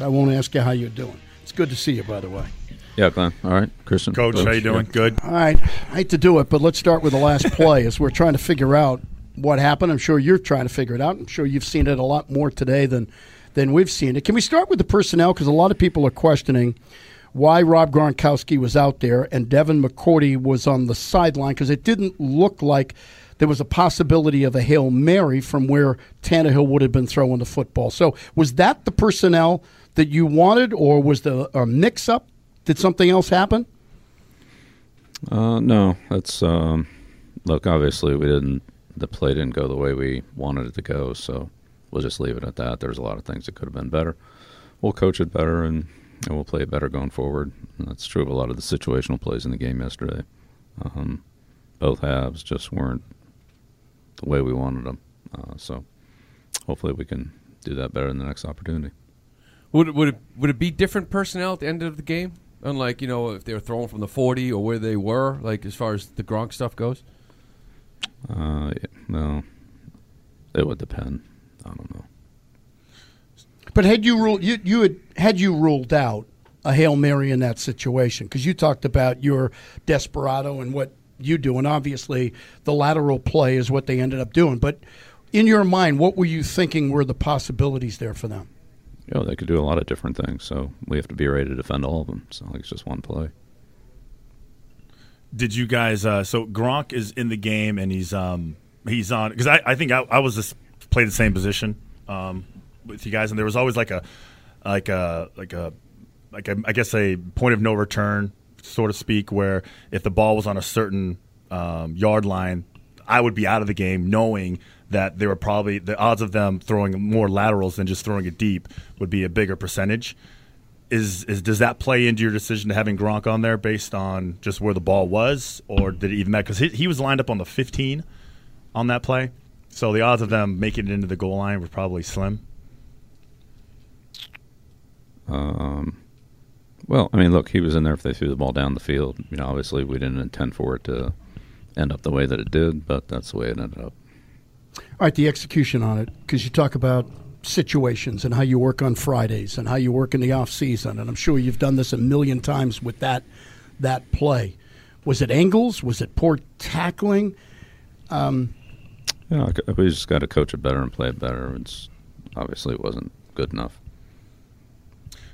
I won't ask you how you're doing. It's good to see you, by the way. Yeah, Glenn. All right, Christian. Coach, how you doing? Yeah. Good. All right, I hate to do it, but let's start with the last play as we're trying to figure out what happened. I'm sure you're trying to figure it out. I'm sure you've seen it a lot more today than than we've seen it. Can we start with the personnel? Because a lot of people are questioning why Rob Gronkowski was out there and Devin McCourty was on the sideline because it didn't look like there was a possibility of a Hail Mary from where Tannehill would have been throwing the football. So was that the personnel that you wanted, or was the a mix up? Did something else happen? Uh, no, that's um, look. Obviously, we didn't. The play didn't go the way we wanted it to go, so we'll just leave it at that. There's a lot of things that could have been better. We'll coach it better, and, and we'll play it better going forward. And that's true of a lot of the situational plays in the game yesterday. Um, both halves just weren't the way we wanted them. Uh, so hopefully, we can do that better in the next opportunity. Would it, would it would it be different personnel at the end of the game? Unlike you know if they were throwing from the forty or where they were, like as far as the Gronk stuff goes. Uh, yeah, no, it would depend. I don't know. But had you ruled you you had had you ruled out a hail mary in that situation because you talked about your desperado and what you do, and obviously the lateral play is what they ended up doing. But in your mind, what were you thinking were the possibilities there for them? You know, they could do a lot of different things, so we have to be ready to defend all of them. It's not like it's just one play. Did you guys? Uh, so Gronk is in the game and he's um, he's on because I, I think I, I was just played the same position um, with you guys, and there was always like a like a like a like a, I guess a point of no return, so to speak, where if the ball was on a certain um, yard line, I would be out of the game, knowing that there were probably the odds of them throwing more laterals than just throwing it deep would be a bigger percentage. Is, is does that play into your decision to having Gronk on there based on just where the ball was, or did it even matter? Because he, he was lined up on the 15 on that play, so the odds of them making it into the goal line were probably slim. Um, well, I mean, look, he was in there if they threw the ball down the field. You know, obviously we didn't intend for it to end up the way that it did, but that's the way it ended up. All right, the execution on it because you talk about situations and how you work on Fridays and how you work in the off season, and I'm sure you've done this a million times with that that play. Was it angles? Was it poor tackling? Um, Yeah, we just got to coach it better and play it better. It's obviously it wasn't good enough.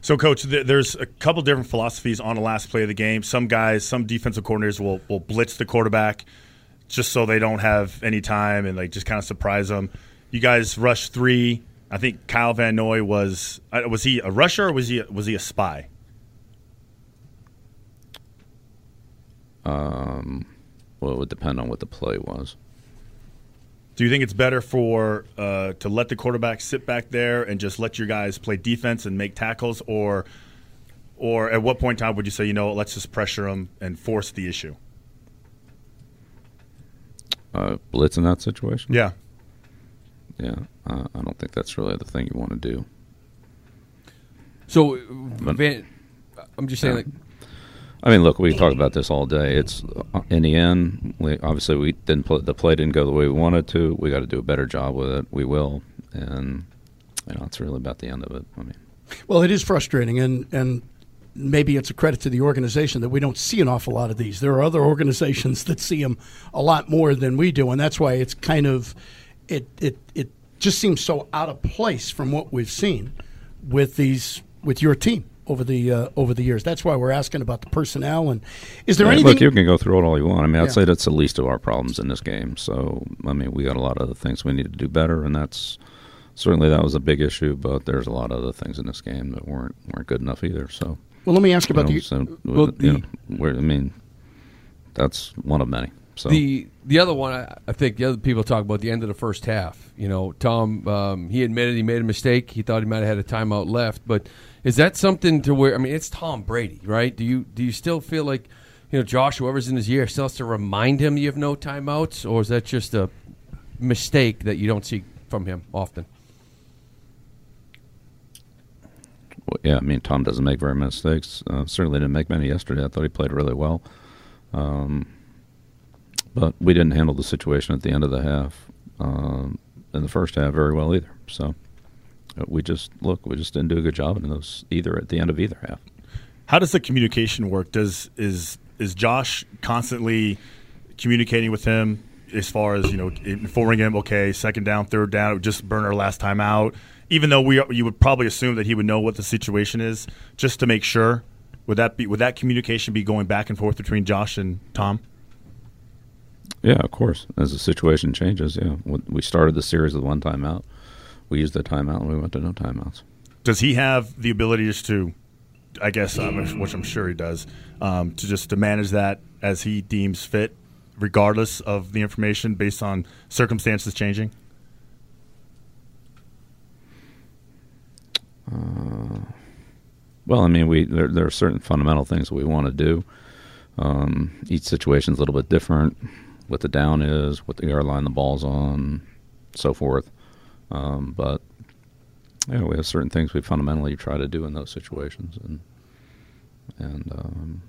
So, coach, th- there's a couple different philosophies on the last play of the game. Some guys, some defensive coordinators will will blitz the quarterback just so they don't have any time and like just kind of surprise them. You guys rush three. I think Kyle Van Noy was uh, was he a rusher or was he was he a spy? Um, well, it would depend on what the play was. Do you think it's better for uh, to let the quarterback sit back there and just let your guys play defense and make tackles, or or at what point in time would you say you know let's just pressure them and force the issue? Uh, blitz in that situation? Yeah. Yeah, uh, I don't think that's really the thing you want to do. So, Van, I'm just saying, Yeah. like, I mean, look, we can talk about this all day. It's uh, in the end, we obviously we didn't play, the play didn't go the way we wanted to. We got to do a better job with it. We will, and you know, it's really about the end of it. I mean, well, it is frustrating, and and maybe it's a credit to the organization that we don't see an awful lot of these. There are other organizations that see them a lot more than we do, and that's why it's kind of it it it just seems so out of place from what we've seen with these with your team over the uh, over the years. That's why we're asking about the personnel and is there anything Look, you can go through it all you want. I mean, I'd Yeah. say that's the least of our problems in this game. So, I mean, we got a lot of other things we need to do better, and that's certainly that was a big issue. But there's a lot of other things in this game that weren't weren't good enough either. So, Well, let me ask you about know, the so, well, you the- know, we're- I mean, that's one of many. So, the the other one, I, I think the other people talk about the end of the first half. You know, Tom, um, he admitted he made a mistake. He thought he might have had a timeout left, but is that something to where? I mean, it's Tom Brady, right? Do you do you still feel like you know Josh, whoever's in his ear, still has to remind him you have no timeouts, or is that just a mistake that you don't see from him often? Well, yeah, I mean, Tom doesn't make very many mistakes. Uh, certainly didn't make many yesterday. I thought he played really well. Um, but we didn't handle the situation at the end of the half, um, in the first half, very well either. So, Uh, We just look, we just didn't do a good job in those either at the end of either half. How does the communication work? Does is is Josh constantly communicating with him as far as you know, informing him, okay, second down, third down, just burn our last time out. Even though we you would probably assume that he would know what the situation is, just to make sure. Would that be would that communication be going back and forth between Josh and Tom? Yeah, of course. As the situation changes, yeah, we- we started the series with one timeout. We used the timeout, and we went to no timeouts. Does he have the ability just to, I guess, um, which I'm sure he does, um, to just to manage that as he deems fit, regardless of the information, based on circumstances changing? Well, I mean, we there, there are certain fundamental things that we want to do. Um, each is a little bit different. What the down is, what the yard line the ball's on, so forth. Um, but yeah, we have certain things we fundamentally try to do in those situations, and and um,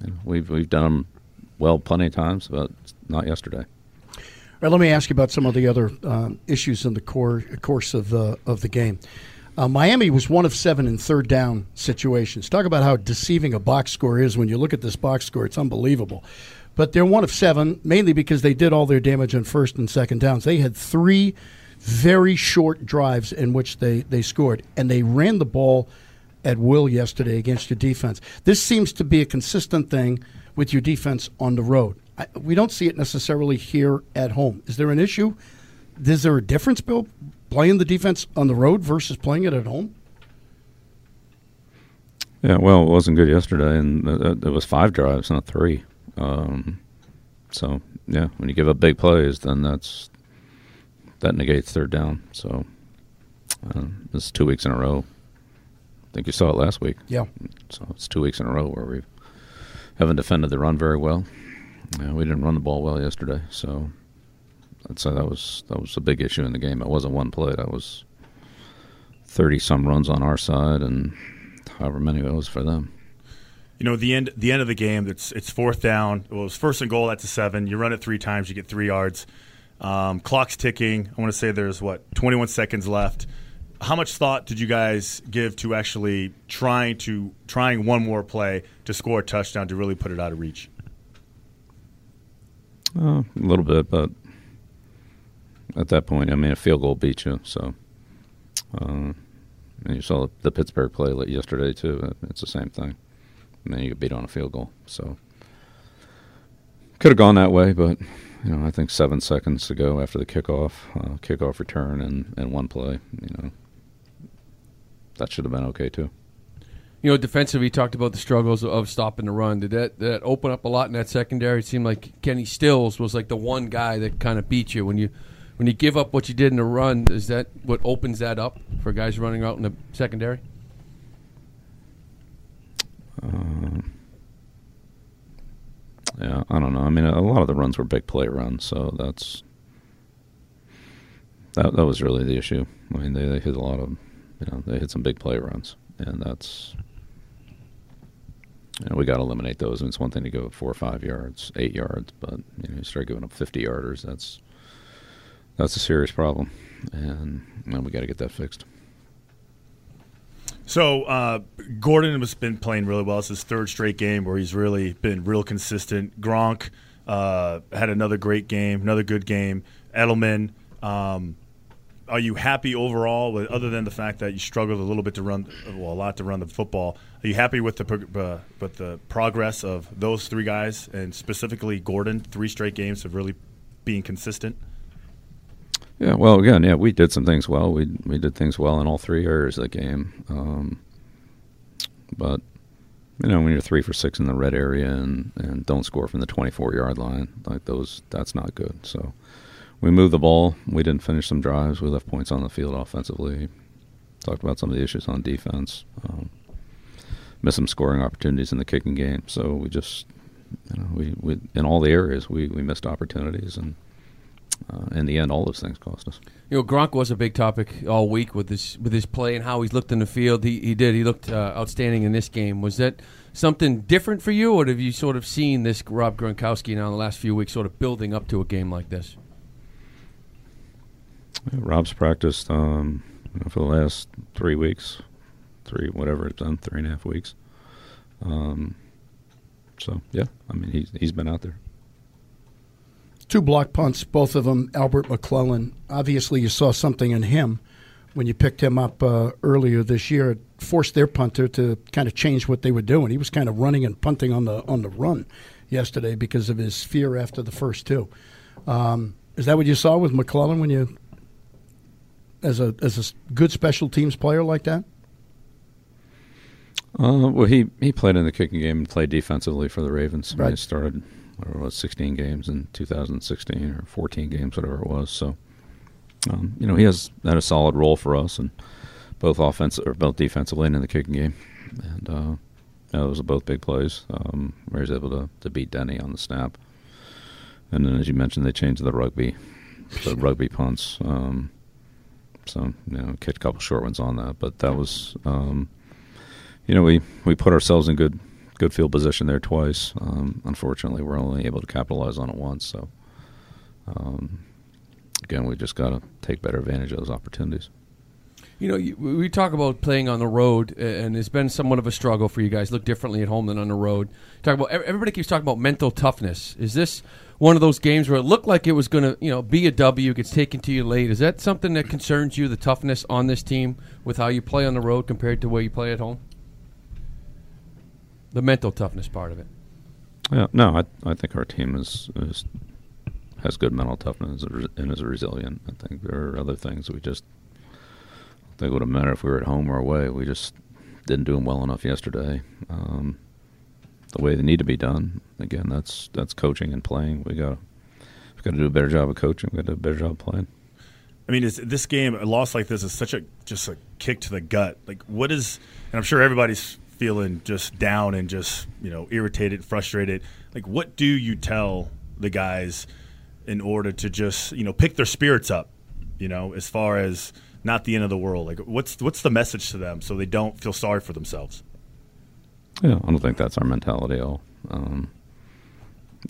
you know, we've we've done them well plenty of times, but not yesterday. All right, let me ask you about some of the other um, issues in the core, course of the of the game. Uh, Miami was one of seven in third down situations. Talk about how deceiving a box score is when you look at this box score; it's unbelievable. But they're one of seven, mainly because they did all their damage on first and second downs. They had three very short drives in which they, they scored, and they ran the ball at will yesterday against your defense. This seems to be a consistent thing with your defense on the road. I, we don't see it necessarily here at home. Is there an issue? Is there a difference, Bill, playing the defense on the road versus playing it at home? Yeah, well, it wasn't good yesterday, and it, it- it was five drives, not three. Um, so yeah, when you give up big plays, then that's that negates third down. So uh, this is two weeks in a row. I think you saw it last week. Yeah. So it's two weeks in a row where we haven't defended the run very well. Yeah, we didn't run the ball well yesterday, so I'd say that was that was a big issue in the game. It wasn't one play; that was thirty some runs on our side, and however many it was for them. You know, the end the end of the game, it's it's fourth down. Well, it was first and goal at the seven. You run it three times, you get three yards. Um, clock's ticking. I want to say there's what 21 seconds left. How much thought did you guys give to actually trying to trying one more play to score a touchdown to really put it out of reach? Uh, a little bit, but at that point, I mean, a field goal beat you. So, uh, and you saw the Pittsburgh play yesterday too. It's the same thing. And then you get beat on a field goal. So, could have gone that way, but you know, I think seven seconds to go after the kickoff, uh, kickoff return, and and one play. You know, that should have been okay too. You know, defensively, you talked about the struggles of stopping the run. Did that did that open up a lot in that secondary? It seemed like Kenny Stills was like the one guy that kind of beat you when you when you give up what you did in the run. Is that what opens that up for guys running out in the secondary? Um, yeah, I don't know. I mean, a lot of the runs were big play runs, so that's that. That was really the issue. I mean, they, they hit a lot of, you know, they hit some big play runs, and that's, you know, we got to eliminate those. And it's one thing to go four or five yards, eight yards, but you know, you start giving up fifty yarders. That's that's a serious problem, and you know, we got to get that fixed. So uh, Gordon has been playing really well. It's his third straight game where he's really been real consistent. Gronk uh, had another great game, another good game. Edelman, um, are you happy overall? With other than the fact that you struggled a little bit to run, well, a lot to run the football. Are you happy with the uh, with the progress of those three guys and specifically Gordon? Three straight games of really being consistent. Yeah, well, again, yeah, we did some things well. We we did things well in all three areas of the game. Um, but you know, when you're three for six in the red area and, and don't score from the 24 yard line, like those, that's not good. So we moved the ball. We didn't finish some drives. We left points on the field offensively. Talked about some of the issues on defense. Um, missed some scoring opportunities in the kicking game. So we just, you know, we, we in all the areas we, we missed opportunities and. Uh, in the end, all those things cost us. You know, Gronk was a big topic all week with his with his play and how he's looked in the field. He, he did. He looked uh, outstanding in this game. Was that something different for you, or have you sort of seen this Rob Gronkowski now in the last few weeks, sort of building up to a game like this? Yeah, Rob's practiced um, you know, for the last three weeks, three whatever it's done, three and a half weeks. Um, so yeah, I mean he's he's been out there. Two block punts, both of them. Albert McClellan. Obviously, you saw something in him when you picked him up uh, earlier this year. It forced their punter to kind of change what they were doing. He was kind of running and punting on the on the run yesterday because of his fear after the first two. Um, is that what you saw with McClellan when you, as a as a good special teams player like that? Uh, well, he, he played in the kicking game and played defensively for the Ravens. Right. He started, whatever it was, 16 games in 2016 or 14 games, whatever it was. So, um, you know, he has had a solid role for us, and both offensive or both defensively and in the kicking game. And uh, you know, those are both big plays. Um, where he was able to, to beat Denney on the snap. And then, as you mentioned, they changed the rugby, the rugby punts. Um, so, you know, kicked a couple short ones on that. But that was. Um, you know, we, we put ourselves in good good field position there twice. Um, unfortunately, we're only able to capitalize on it once. So, um, again, we just got to take better advantage of those opportunities. You know, we talk about playing on the road, and it's been somewhat of a struggle for you guys. Look differently at home than on the road. Talk about everybody keeps talking about mental toughness. Is this one of those games where it looked like it was going to, you know, be a W, gets taken to you late? Is that something that concerns you? The toughness on this team with how you play on the road compared to where you play at home? The mental toughness part of it. Yeah, no, I I think our team is, is has good mental toughness and is resilient. I think there are other things we just I think it would have mattered if we were at home or away. We just didn't do them well enough yesterday. Um, the way they need to be done. Again, that's that's coaching and playing. We got we got to do a better job of coaching. We got to do a better job of playing. I mean, is this game a loss like this is such a just a kick to the gut. Like, what is? And I'm sure everybody's feeling just down and just you know irritated, frustrated. Like, what do you tell the guys in order to just you know pick their spirits up? You know, as far as not the end of the world. Like, what's what's the message to them so they don't feel sorry for themselves? Yeah, I don't think that's our mentality at all. Um,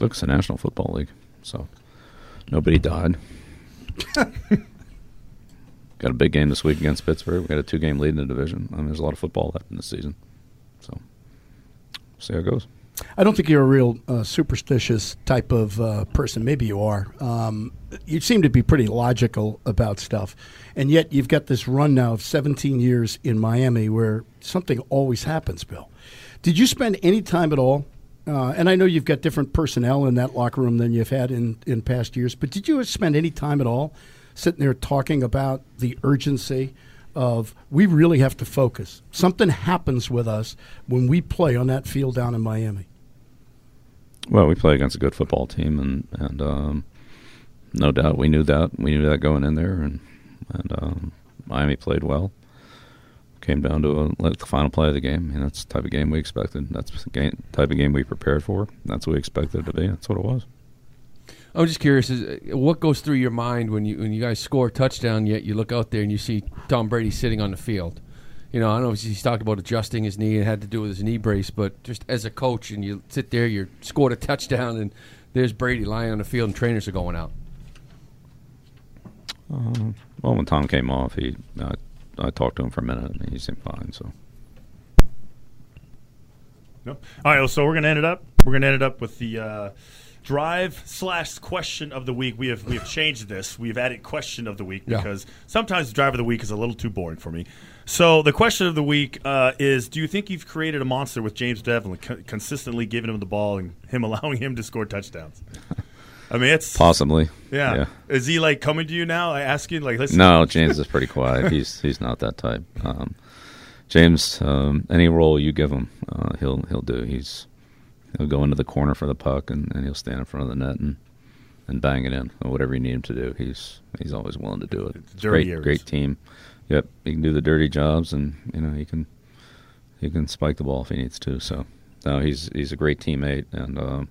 look, it's the National Football League, so nobody died. got a big game this week against Pittsburgh. We got a two-game lead in the division. I mean, there's a lot of football left in the season, so see how it goes. I don't think you're a real uh, superstitious type of uh, person. Maybe you are. Um, you seem to be pretty logical about stuff, and yet you've got this run now of 17 years in Miami where something always happens. Bill, did you spend any time at all? Uh, and I know you've got different personnel in that locker room than you've had in, in past years, but did you spend any time at all sitting there talking about the urgency of we really have to focus? Something happens with us when we play on that field down in Miami. Well, we play against a good football team, and and um, no doubt we knew that. We knew that going in there, and and um, Miami played well. Came down to a, the final play of the game, and that's the type of game we expected. That's the game, type of game we prepared for. That's what we expected it to be. That's what it was. I'm just curious, is, what goes through your mind when you when you guys score a touchdown, yet you look out there and you see Tom Brady sitting on the field? You know, I don't know if he's talked about adjusting his knee. It had to do with his knee brace, but just as a coach, and you sit there, you scored a touchdown, and there's Brady lying on the field, and trainers are going out. Uh, well, when Tom came off, he uh, I talked to him for a minute, and he seemed fine. So. No. All right. So we're gonna end it up. We're gonna end it up with the uh, drive slash question of the week. We have we have changed this. We've added question of the week Yeah. because sometimes the drive of the week is a little too boring for me. So the question of the week uh, is: Do you think you've created a monster with James Develin, co- consistently giving him the ball and him allowing him to score touchdowns? I mean, it's Possibly. yeah. yeah. Is he like coming to you now, asking like, "Listen, No, James is pretty quiet. He's he's not that type. Um, James, um, any role you give him, uh, he'll he'll do. He's he'll go into the corner for the puck and, and he'll stand in front of the net and, and bang it in or whatever you need him to do. He's he's always willing to do it. It's Dirty great areas. great team. Yep, he can do the dirty jobs and you know he can he can spike the ball if he needs to. So no, he's he's a great teammate and um,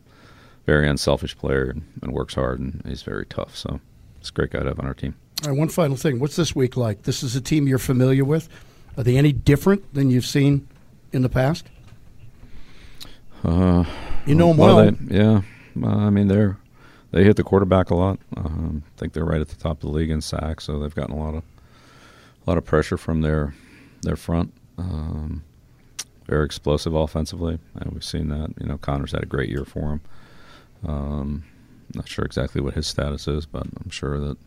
very unselfish player and, and works hard and he's very tough. So it's a great guy to have on our team. All right, one final thing. What's this week like? This is a team you're familiar with. Are they any different than you've seen in the past? Uh, You know are well. yeah, uh, I mean they're they hit the quarterback a lot. Um, I think they're right at the top of the league in sacks, so they've gotten a lot of a lot of pressure from their their front. Um, very explosive offensively, and we've seen that. You know, Conner's had a great year for him. Um, not sure exactly what his status is, but I'm sure that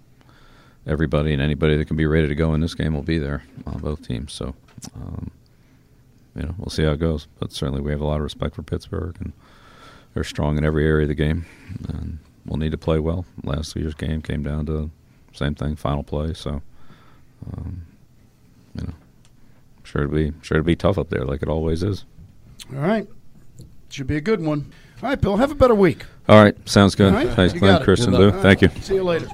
everybody and anybody that can be ready to go in this game will be there on both teams. So, um, you know, we'll see how it goes. But certainly, we have a lot of respect for Pittsburgh, and they're strong in every area of the game, and we'll need to play well. Last year's game came down to same thing, final play. So, um, you know, sure to be sure to be tough up there, like it always is. All right. Should be a good one. All right, Bill. Have a better week. All right, sounds good. All right, Thanks, Glenn, it. Christian, Lou. Thank you. See you later.